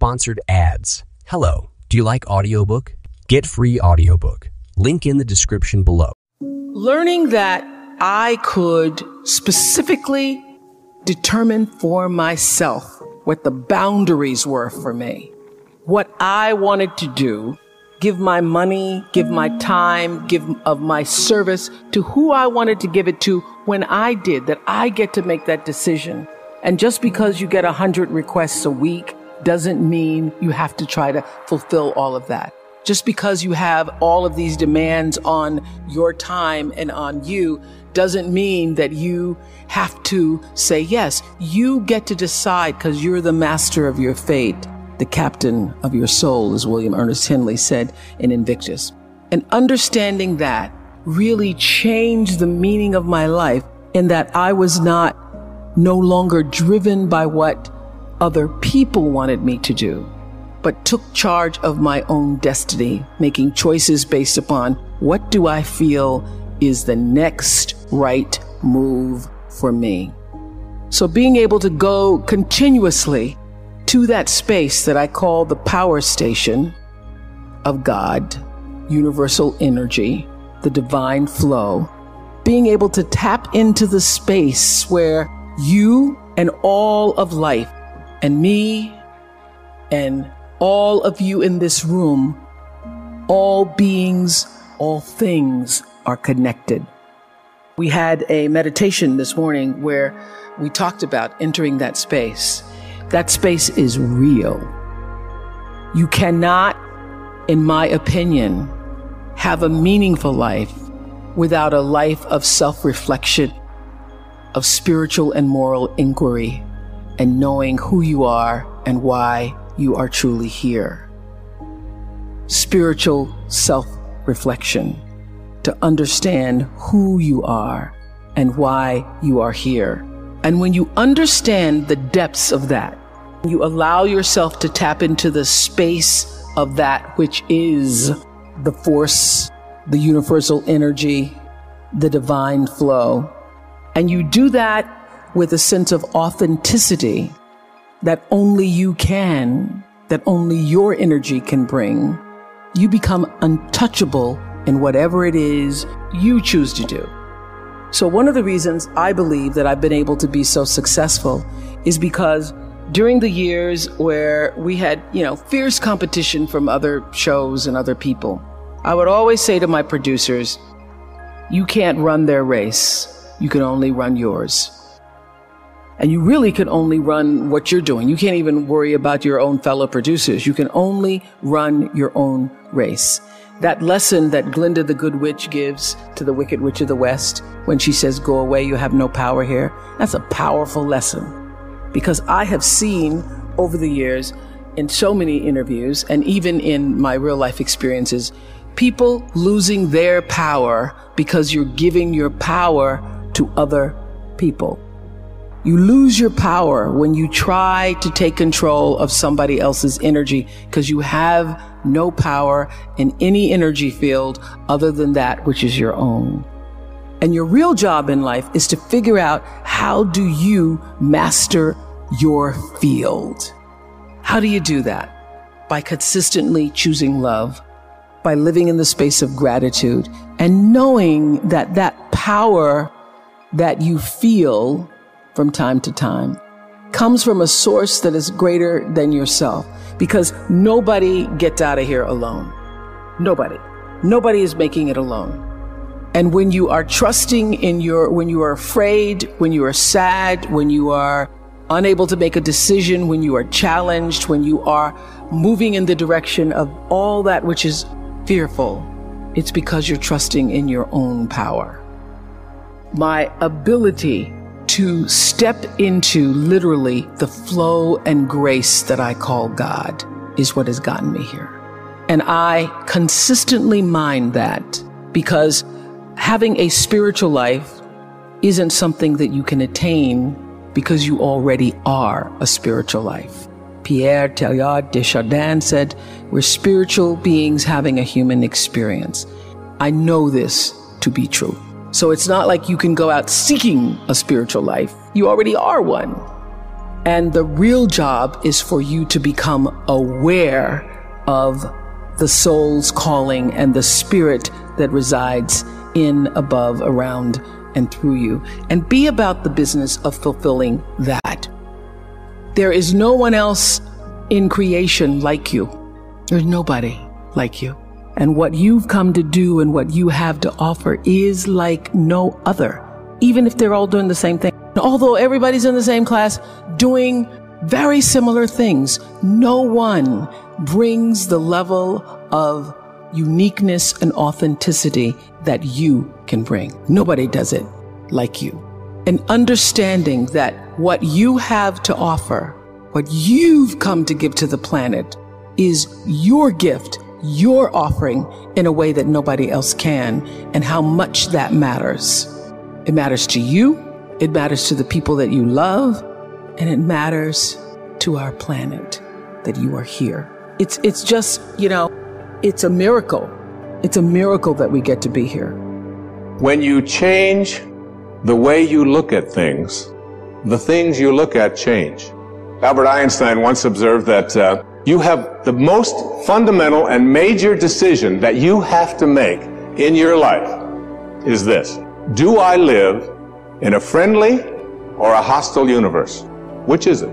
sponsored ads. Hello, do you like audiobook? Get free audiobook. Link in the description below. Learning that I could specifically determine for myself what the boundaries were for me, what I wanted to do, give my money, give my time, give of my service to who I wanted to give it to when I did, that I get to make that decision. And just because you get a hundred requests a week doesn't mean you have to try to fulfill all of that. Just because you have all of these demands on your time and on you doesn't mean that you have to say yes. You get to decide because you're the master of your fate, the captain of your soul, as William Ernest Henley said in Invictus. And understanding that really changed the meaning of my life in that I was not no longer driven by what other people wanted me to do, but took charge of my own destiny, making choices based upon what do I feel is the next right move for me. So being able to go continuously to that space that I call the power station of God, universal energy, the divine flow, being able to tap into the space where you and all of life and me and all of you in this room, all beings, all things are connected. We had a meditation this morning where we talked about entering that space. That space is real. You cannot, in my opinion, have a meaningful life without a life of self reflection, of spiritual and moral inquiry, and knowing who you are and why you are truly here. Spiritual self reflection to understand who you are and why you are here. And when you understand the depths of that, you allow yourself to tap into the space of that which is the force, the universal energy, the divine flow. And you do that with a sense of authenticity that only you can, that only your energy can bring. You become untouchable in whatever it is you choose to do. So one of the reasons I believe that I've been able to be so successful is because during the years where we had, you know, fierce competition from other shows and other people, I would always say to my producers, you can't run their race. You can only run yours. And you really can only run what you're doing. You can't even worry about your own fellow producers. You can only run your own race. That lesson that Glinda the Good Witch gives to the Wicked Witch of the West when she says, Go away, you have no power here, that's a powerful lesson. Because I have seen over the years in so many interviews and even in my real life experiences, people losing their power because you're giving your power to other people. You lose your power when you try to take control of somebody else's energy because you have no power in any energy field other than that which is your own. And your real job in life is to figure out how do you master your field? How do you do that? By consistently choosing love, by living in the space of gratitude and knowing that that power that you feel from time to time comes from a source that is greater than yourself because nobody gets out of here alone. Nobody. Nobody is making it alone. And when you are trusting in your, when you are afraid, when you are sad, when you are unable to make a decision, when you are challenged, when you are moving in the direction of all that which is fearful, it's because you're trusting in your own power. My ability to step into literally the flow and grace that I call God is what has gotten me here. And I consistently mind that because having a spiritual life isn't something that you can attain because you already are a spiritual life. Pierre Teilhard de Chardin said, We're spiritual beings having a human experience. I know this to be true. So it's not like you can go out seeking a spiritual life. You already are one. And the real job is for you to become aware of the soul's calling and the spirit that resides in, above, around, and through you. And be about the business of fulfilling that. There is no one else in creation like you. There's nobody like you. And what you've come to do and what you have to offer is like no other, even if they're all doing the same thing. Although everybody's in the same class doing very similar things, no one brings the level of uniqueness and authenticity that you can bring. Nobody does it like you. And understanding that what you have to offer, what you've come to give to the planet, is your gift, your offering in a way that nobody else can, and how much that matters. It matters to you, it matters to the people that you love, and it matters to our planet that you are here. It's, it's just, you know, it's a miracle. It's a miracle that we get to be here. When you change the way you look at things, the things you look at change. Albert Einstein once observed that uh, you have the most fundamental and major decision that you have to make in your life is this. Do I live in a friendly or a hostile universe? Which is it?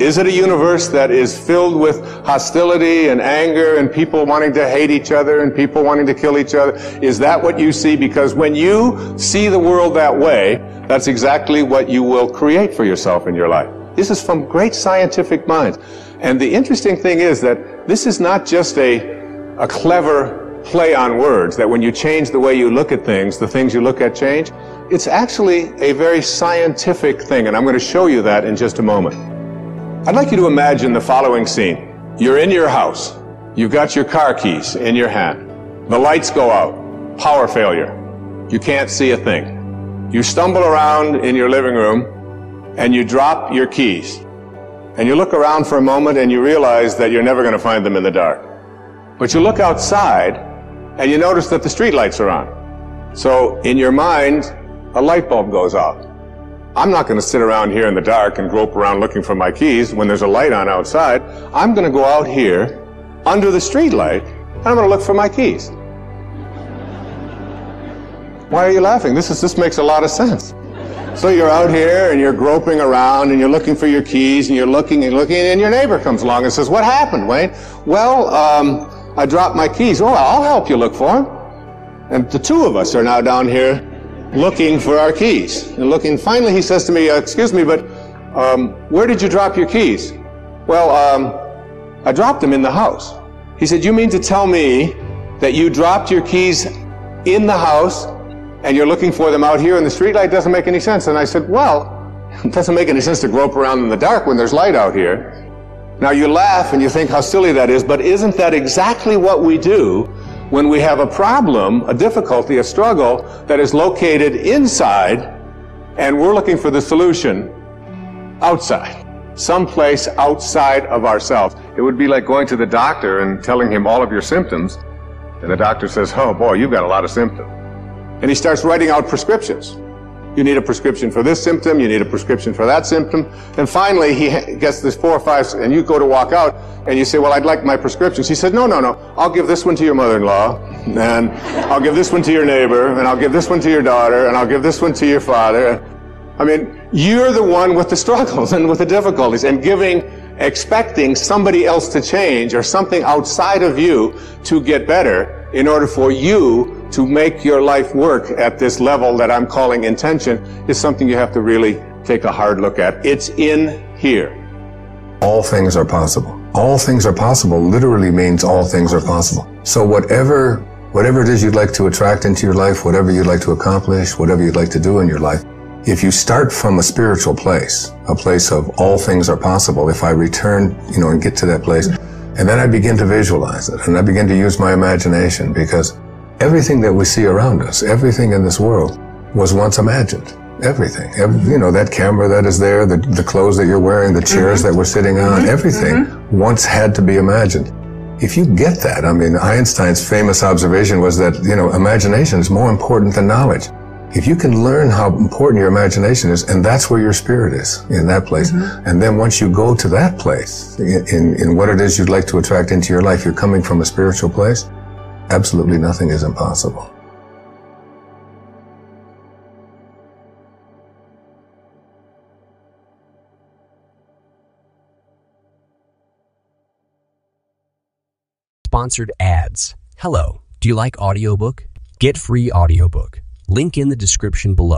Is it a universe that is filled with hostility and anger and people wanting to hate each other and people wanting to kill each other? Is that what you see? Because when you see the world that way, that's exactly what you will create for yourself in your life. This is from great scientific minds. And the interesting thing is that this is not just a, a clever play on words, that when you change the way you look at things, the things you look at change. It's actually a very scientific thing, and I'm going to show you that in just a moment. I'd like you to imagine the following scene. You're in your house. You've got your car keys in your hand. The lights go out. Power failure. You can't see a thing. You stumble around in your living room and you drop your keys. And you look around for a moment and you realize that you're never going to find them in the dark. But you look outside and you notice that the streetlights are on. So in your mind, a light bulb goes off. I'm not going to sit around here in the dark and grope around looking for my keys when there's a light on outside. I'm going to go out here under the street light and I'm going to look for my keys. Why are you laughing? This is this makes a lot of sense. So you're out here and you're groping around and you're looking for your keys and you're looking and looking and your neighbor comes along and says, "What happened, Wayne?" Well, um, I dropped my keys. Oh, I'll help you look for them. And the two of us are now down here looking for our keys. And looking, finally he says to me, uh, excuse me, but um, where did you drop your keys? Well, um, I dropped them in the house. He said, you mean to tell me that you dropped your keys in the house and you're looking for them out here and the streetlight? Doesn't make any sense. And I said, well, it doesn't make any sense to grope around in the dark when there's light out here. Now you laugh and you think how silly that is, but isn't that exactly what we do when we have a problem, a difficulty, a struggle that is located inside and we're looking for the solution outside, someplace outside of ourselves. It would be like going to the doctor and telling him all of your symptoms, and the doctor says, Oh boy, you've got a lot of symptoms. And he starts writing out prescriptions. You need a prescription for this symptom, you need a prescription for that symptom. And finally, he gets this four or five, and you go to walk out, and you say, Well, I'd like my prescriptions. He said, No, no, no. I'll give this one to your mother in law, and I'll give this one to your neighbor, and I'll give this one to your daughter, and I'll give this one to your father. I mean, you're the one with the struggles and with the difficulties, and giving, expecting somebody else to change or something outside of you to get better in order for you to make your life work at this level that I'm calling intention is something you have to really take a hard look at. It's in here. All things are possible. All things are possible literally means all things are possible. So whatever, whatever it is you'd like to attract into your life, whatever you'd like to accomplish, whatever you'd like to do in your life, if you start from a spiritual place, a place of all things are possible, if I return, you know, and get to that place, and then I begin to visualize it, and I begin to use my imagination because Everything that we see around us, everything in this world, was once imagined. Everything. Every, you know, that camera that is there, the, the clothes that you're wearing, the chairs mm-hmm. that we're sitting on, mm-hmm. everything mm-hmm. once had to be imagined. If you get that, I mean, Einstein's famous observation was that, you know, imagination is more important than knowledge. If you can learn how important your imagination is, and that's where your spirit is, in that place. Mm-hmm. And then once you go to that place, in, in, in what it is you'd like to attract into your life, you're coming from a spiritual place, absolutely nothing is impossible. Sponsored ads. Hello, do you like audiobook? Get free audiobook. Link in the description below.